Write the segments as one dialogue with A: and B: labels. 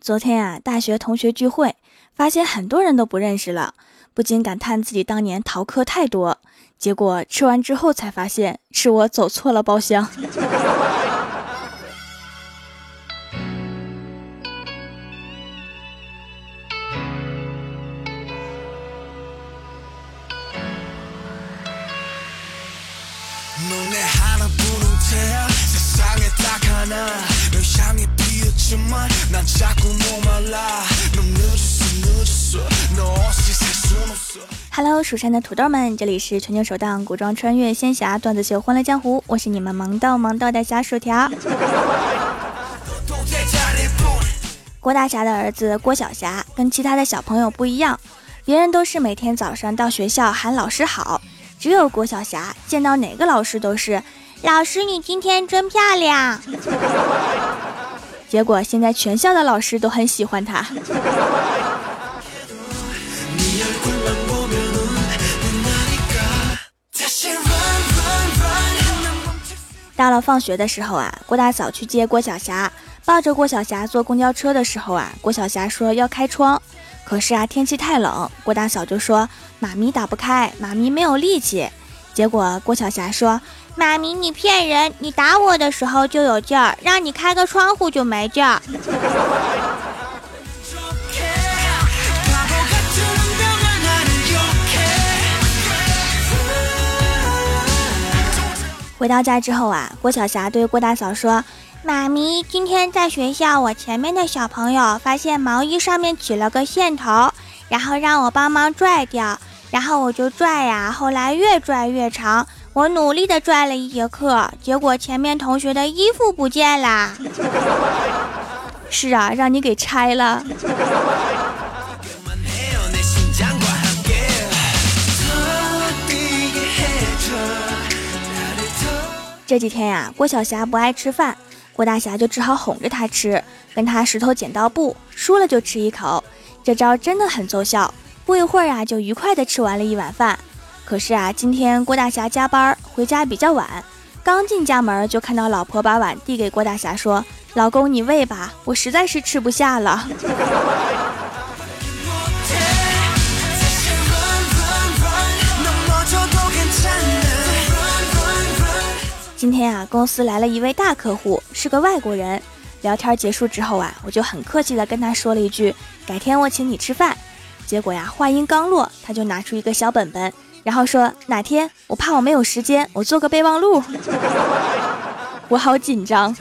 A: 昨天啊，大学同学聚会，发现很多人都不认识了，不禁感叹自己当年逃课太多。结果吃完之后才发现，是我走错了包厢。Hello，蜀山的土豆们，这里是全球首档古装穿越仙侠段子秀《欢乐江湖》，我是你们萌到萌到的小薯条。郭大侠的儿子郭晓霞跟其他的小朋友不一样，别人都是每天早上到学校喊老师好，只有郭晓霞见到哪个老师都是老师你今天真漂亮。结果现在全校的老师都很喜欢他。到了放学的时候啊，郭大嫂去接郭晓霞，抱着郭晓霞坐公交车的时候啊，郭晓霞说要开窗，可是啊天气太冷，郭大嫂就说妈咪打不开，妈咪没有力气。结果郭晓霞说。妈咪，你骗人！你打我的时候就有劲儿，让你开个窗户就没劲儿。回到家之后啊，郭晓霞对郭大嫂说：“妈咪，今天在学校，我前面的小朋友发现毛衣上面起了个线头，然后让我帮忙拽掉，然后我就拽呀，后来越拽越长。”我努力的拽了一节课，结果前面同学的衣服不见啦。是啊，让你给拆了。这几天呀，郭晓霞不爱吃饭，郭大侠就只好哄着她吃，跟她石头剪刀布，输了就吃一口。这招真的很奏效，不一会儿啊，就愉快的吃完了一碗饭。可是啊，今天郭大侠加班回家比较晚，刚进家门就看到老婆把碗递给郭大侠，说：“老公，你喂吧，我实在是吃不下了。”今天啊，公司来了一位大客户，是个外国人。聊天结束之后啊，我就很客气的跟他说了一句：“改天我请你吃饭。”结果呀，话音刚落，他就拿出一个小本本。然后说哪天我怕我没有时间，我做个备忘录。我好紧张。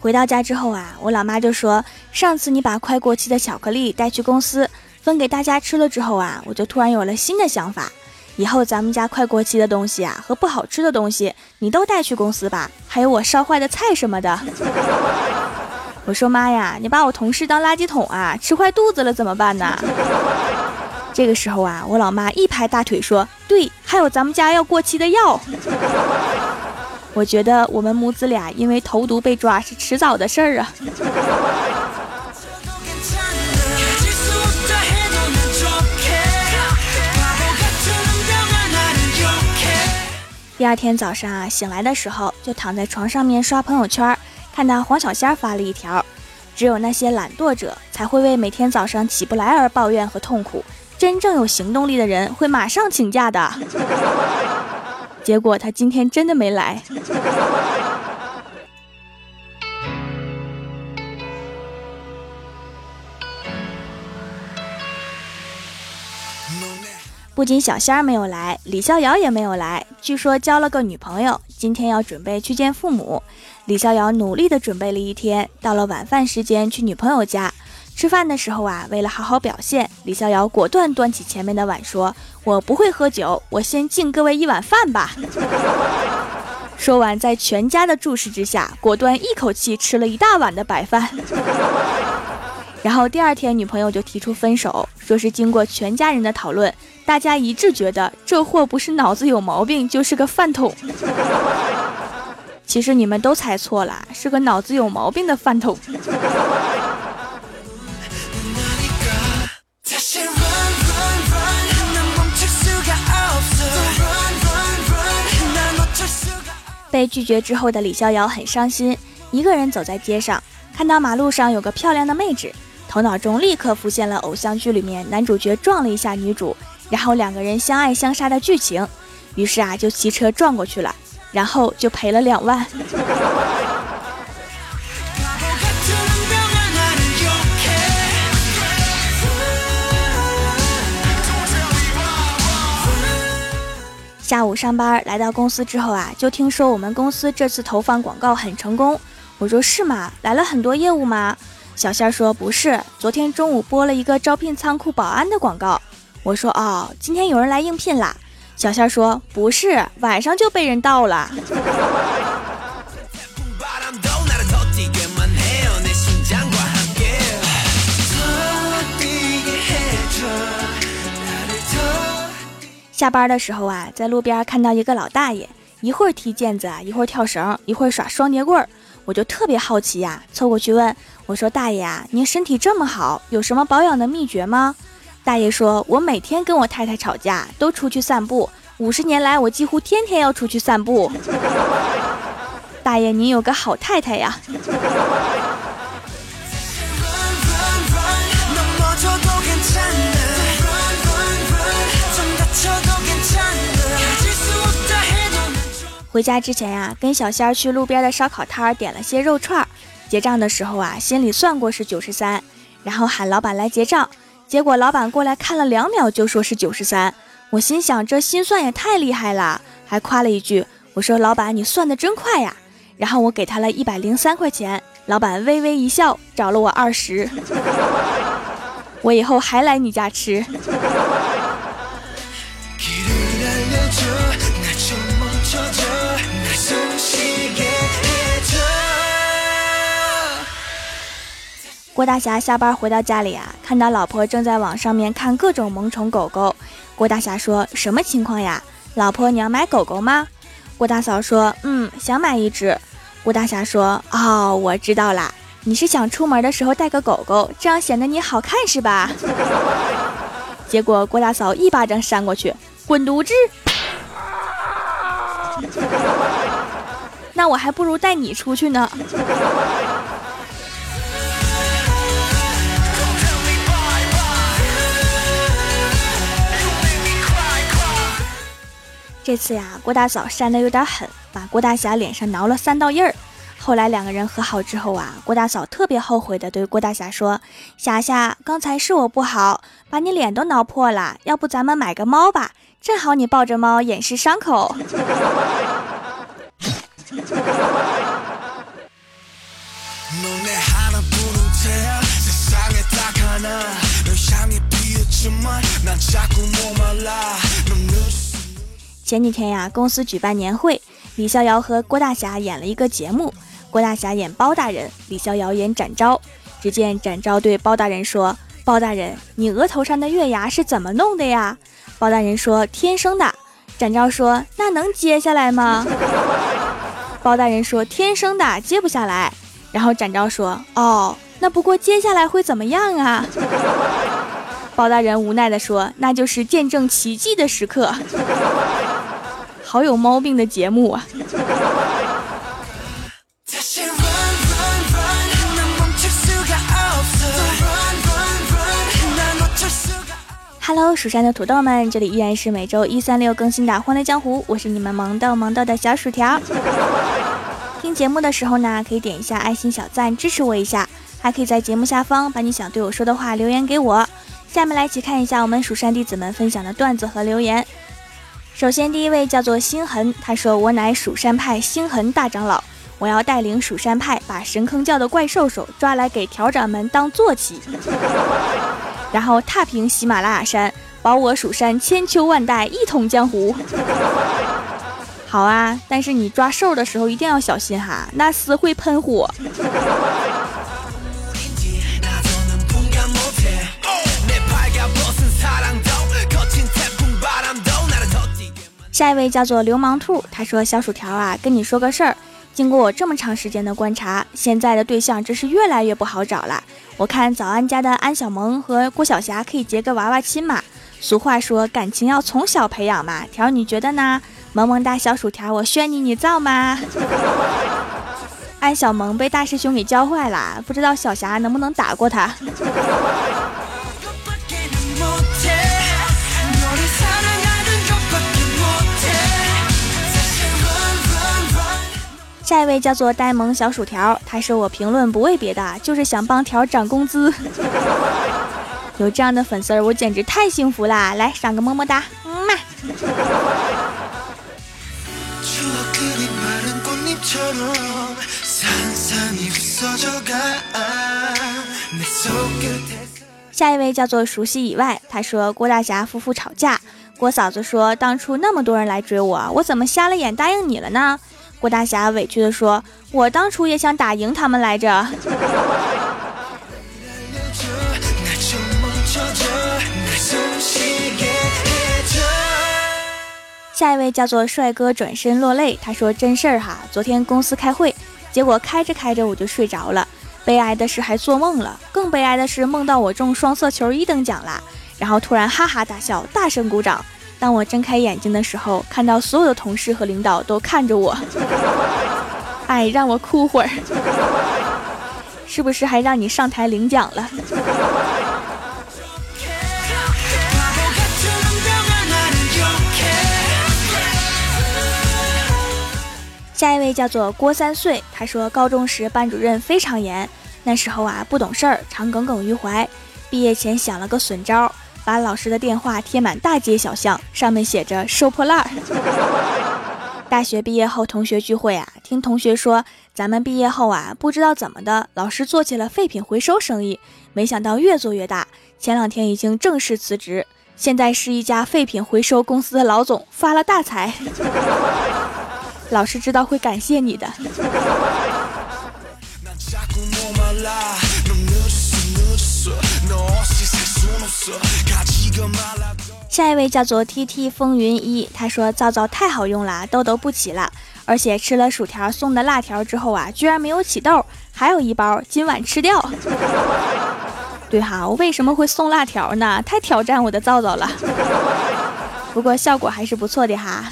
A: 回到家之后啊，我老妈就说：“上次你把快过期的巧克力带去公司分给大家吃了之后啊，我就突然有了新的想法。”以后咱们家快过期的东西啊和不好吃的东西，你都带去公司吧。还有我烧坏的菜什么的。我说妈呀，你把我同事当垃圾桶啊？吃坏肚子了怎么办呢？这个时候啊，我老妈一拍大腿说：“对，还有咱们家要过期的药。”我觉得我们母子俩因为投毒被抓是迟早的事儿啊。第二天早上啊，醒来的时候就躺在床上面刷朋友圈，看到黄小仙发了一条：“只有那些懒惰者才会为每天早上起不来而抱怨和痛苦，真正有行动力的人会马上请假的。”结果他今天真的没来。不仅小仙儿没有来，李逍遥也没有来。据说交了个女朋友，今天要准备去见父母。李逍遥努力的准备了一天，到了晚饭时间去女朋友家吃饭的时候啊，为了好好表现，李逍遥果断端起前面的碗说：“我不会喝酒，我先敬各位一碗饭吧。”说完，在全家的注视之下，果断一口气吃了一大碗的白饭。然后第二天，女朋友就提出分手，说是经过全家人的讨论，大家一致觉得这货不是脑子有毛病，就是个饭桶。其实你们都猜错了，是个脑子有毛病的饭桶。被拒绝之后的李逍遥很伤心，一个人走在街上，看到马路上有个漂亮的妹子，头脑中立刻浮现了偶像剧里面男主角撞了一下女主，然后两个人相爱相杀的剧情。于是啊，就骑车撞过去了，然后就赔了两万。下午上班来到公司之后啊，就听说我们公司这次投放广告很成功。我说是吗？来了很多业务吗？小仙儿说不是，昨天中午播了一个招聘仓库保安的广告。我说哦，今天有人来应聘啦。小仙说不是，晚上就被人盗了。下班的时候啊，在路边看到一个老大爷，一会儿踢毽子，一会儿跳绳，一会儿耍双截棍儿，我就特别好奇呀，凑过去问我说：“大爷啊，您身体这么好，有什么保养的秘诀吗？”大爷说：“我每天跟我太太吵架，都出去散步，五十年来我几乎天天要出去散步。”大爷，您有个好太太呀。回家之前呀，跟小仙儿去路边的烧烤摊儿点了些肉串儿，结账的时候啊，心里算过是九十三，然后喊老板来结账，结果老板过来看了两秒就说是九十三，我心想这心算也太厉害了，还夸了一句，我说老板你算的真快呀，然后我给他了一百零三块钱，老板微微一笑，找了我二十，我以后还来你家吃。郭大侠下班回到家里啊，看到老婆正在网上面看各种萌宠狗狗。郭大侠说：“什么情况呀？老婆，你要买狗狗吗？”郭大嫂说：“嗯，想买一只。”郭大侠说：“哦，我知道啦，你是想出门的时候带个狗狗，这样显得你好看是吧？” 结果郭大嫂一巴掌扇过去，滚犊子！那我还不如带你出去呢。这次呀，郭大嫂扇的有点狠，把郭大侠脸上挠了三道印儿。后来两个人和好之后啊，郭大嫂特别后悔的对郭大侠说：“侠侠，刚才是我不好，把你脸都挠破了。要不咱们买个猫吧，正好你抱着猫掩饰伤口。”前几天呀，公司举办年会，李逍遥和郭大侠演了一个节目。郭大侠演包大人，李逍遥演展昭。只见展昭对包大人说：“包大人，你额头上的月牙是怎么弄的呀？”包大人说：“天生的。”展昭说：“那能接下来吗？”包大人说：“天生的，接不下来。”然后展昭说：“哦，那不过接下来会怎么样啊？”包大人无奈地说：“那就是见证奇迹的时刻。”好有毛病的节目啊！Hello，蜀山的土豆们，这里依然是每周一、三、六更新的《欢乐江湖》，我是你们萌豆萌豆的小薯条。听节目的时候呢，可以点一下爱心小赞支持我一下，还可以在节目下方把你想对我说的话留言给我。下面来一起看一下我们蜀山弟子们分享的段子和留言。首先，第一位叫做星痕，他说：“我乃蜀山派星痕大长老，我要带领蜀山派把神坑教的怪兽手抓来给条掌门当坐骑，然后踏平喜马拉雅山，保我蜀山千秋万代，一统江湖。”好啊，但是你抓兽的时候一定要小心哈，那厮会喷火。下一位叫做流氓兔，他说：“小薯条啊，跟你说个事儿。经过我这么长时间的观察，现在的对象真是越来越不好找了。我看早安家的安小萌和郭晓霞可以结个娃娃亲嘛。俗话说，感情要从小培养嘛。条，你觉得呢？萌萌哒小薯条，我炫你，你造吗？安小萌被大师兄给教坏了，不知道小霞能不能打过他。下一位叫做呆萌小薯条，他说我评论不为别的，就是想帮条涨工资。有这样的粉丝儿，我简直太幸福啦！来，赏个么么哒，嗯嘛。下一位叫做熟悉以外，他说郭大侠夫妇吵架，郭嫂子说当初那么多人来追我，我怎么瞎了眼答应你了呢？郭大侠委屈地说：“我当初也想打赢他们来着。”下一位叫做帅哥转身落泪，他说：“真事儿哈，昨天公司开会，结果开着开着我就睡着了。悲哀的是还做梦了，更悲哀的是梦到我中双色球一等奖啦，然后突然哈哈大笑，大声鼓掌。”当我睁开眼睛的时候，看到所有的同事和领导都看着我，哎，让我哭会儿，是不是还让你上台领奖了？下一位叫做郭三岁，他说高中时班主任非常严，那时候啊不懂事儿，常耿耿于怀，毕业前想了个损招。把老师的电话贴满大街小巷，上面写着收破烂儿。大学毕业后同学聚会啊，听同学说，咱们毕业后啊，不知道怎么的，老师做起了废品回收生意，没想到越做越大。前两天已经正式辞职，现在是一家废品回收公司的老总，发了大财。老师知道会感谢你的。下一位叫做 T T 风云一，他说皂皂太好用了，痘痘不起了，而且吃了薯条送的辣条之后啊，居然没有起痘，还有一包，今晚吃掉。对哈，我为什么会送辣条呢？太挑战我的皂皂了，不过效果还是不错的哈。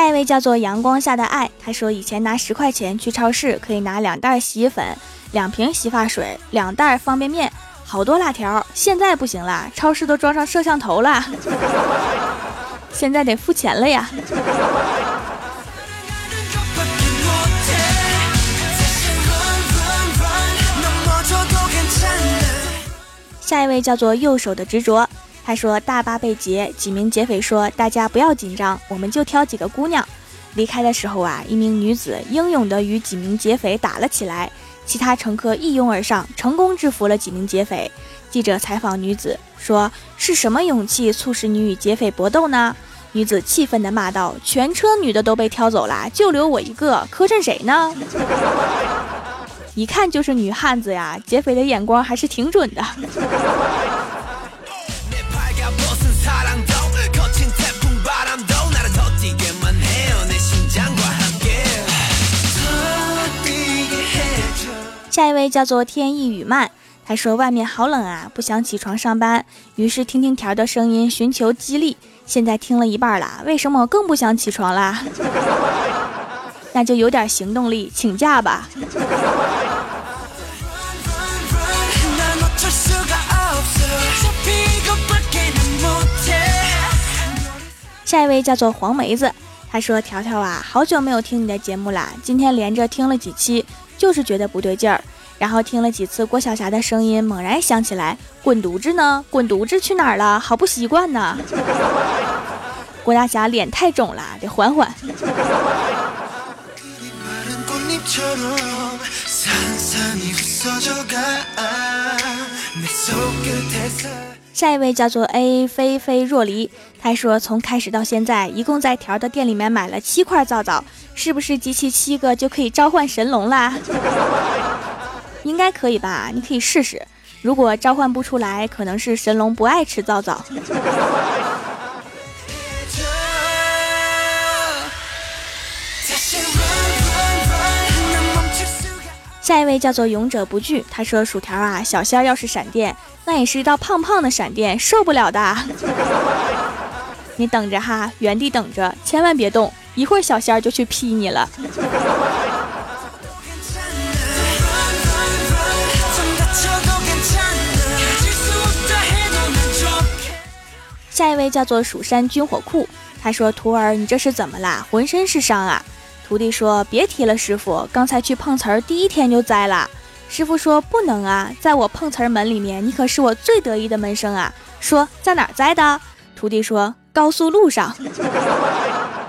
A: 下一位叫做阳光下的爱，他说以前拿十块钱去超市可以拿两袋洗衣粉、两瓶洗发水、两袋方便面、好多辣条，现在不行了，超市都装上摄像头了，现在得付钱了呀。下一位叫做右手的执着。他说：“大巴被劫，几名劫匪说：‘大家不要紧张，我们就挑几个姑娘。’离开的时候啊，一名女子英勇地与几名劫匪打了起来，其他乘客一拥而上，成功制服了几名劫匪。记者采访女子说：‘是什么勇气促使你与劫匪搏斗呢？’女子气愤地骂道：‘全车女的都被挑走了，就留我一个，磕碜谁呢？’ 一看就是女汉子呀，劫匪的眼光还是挺准的。”下一位叫做天意雨漫，他说外面好冷啊，不想起床上班，于是听听条的声音寻求激励。现在听了一半了，为什么我更不想起床啦？那就有点行动力，请假吧。下一位叫做黄梅子，他说条条啊，好久没有听你的节目啦，今天连着听了几期。就是觉得不对劲儿，然后听了几次郭晓霞的声音，猛然想起来，滚犊子呢？滚犊子去哪儿了？好不习惯呢。郭大侠脸太肿了，得缓缓。下一位叫做 A 菲菲若离，他说从开始到现在，一共在条的店里面买了七块皂皂。是不是集齐七个就可以召唤神龙啦？应该可以吧？你可以试试。如果召唤不出来，可能是神龙不爱吃皂皂。下一位叫做勇者不惧，他说薯条啊，小仙要是闪电，那也是一道胖胖的闪电，受不了的。你等着哈，原地等着，千万别动，一会儿小仙儿就去劈你了。下一位叫做蜀山军火库，他说：“徒儿，你这是怎么啦？浑身是伤啊！”徒弟说：“别提了，师傅，刚才去碰瓷儿，第一天就栽了。”师傅说：“不能啊，在我碰瓷儿门里面，你可是我最得意的门生啊。”说：“在哪儿栽的？”徒弟说：“高速路上。”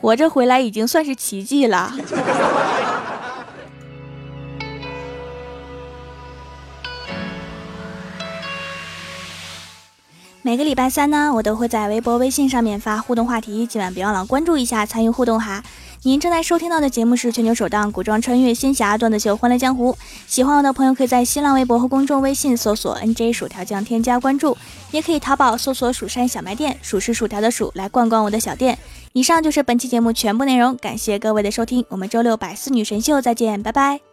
A: 活着回来已经算是奇迹了。每个礼拜三呢，我都会在微博、微信上面发互动话题，今晚别忘了关注一下，参与互动哈。您正在收听到的节目是全球首档古装穿越仙侠段子秀《欢乐江湖》，喜欢我的朋友可以在新浪微博和公众微信搜索 “nj 薯条酱”添加关注，也可以淘宝搜索“蜀山小卖店”，数是薯条的数，来逛逛我的小店。以上就是本期节目全部内容，感谢各位的收听，我们周六百思女神秀再见，拜拜。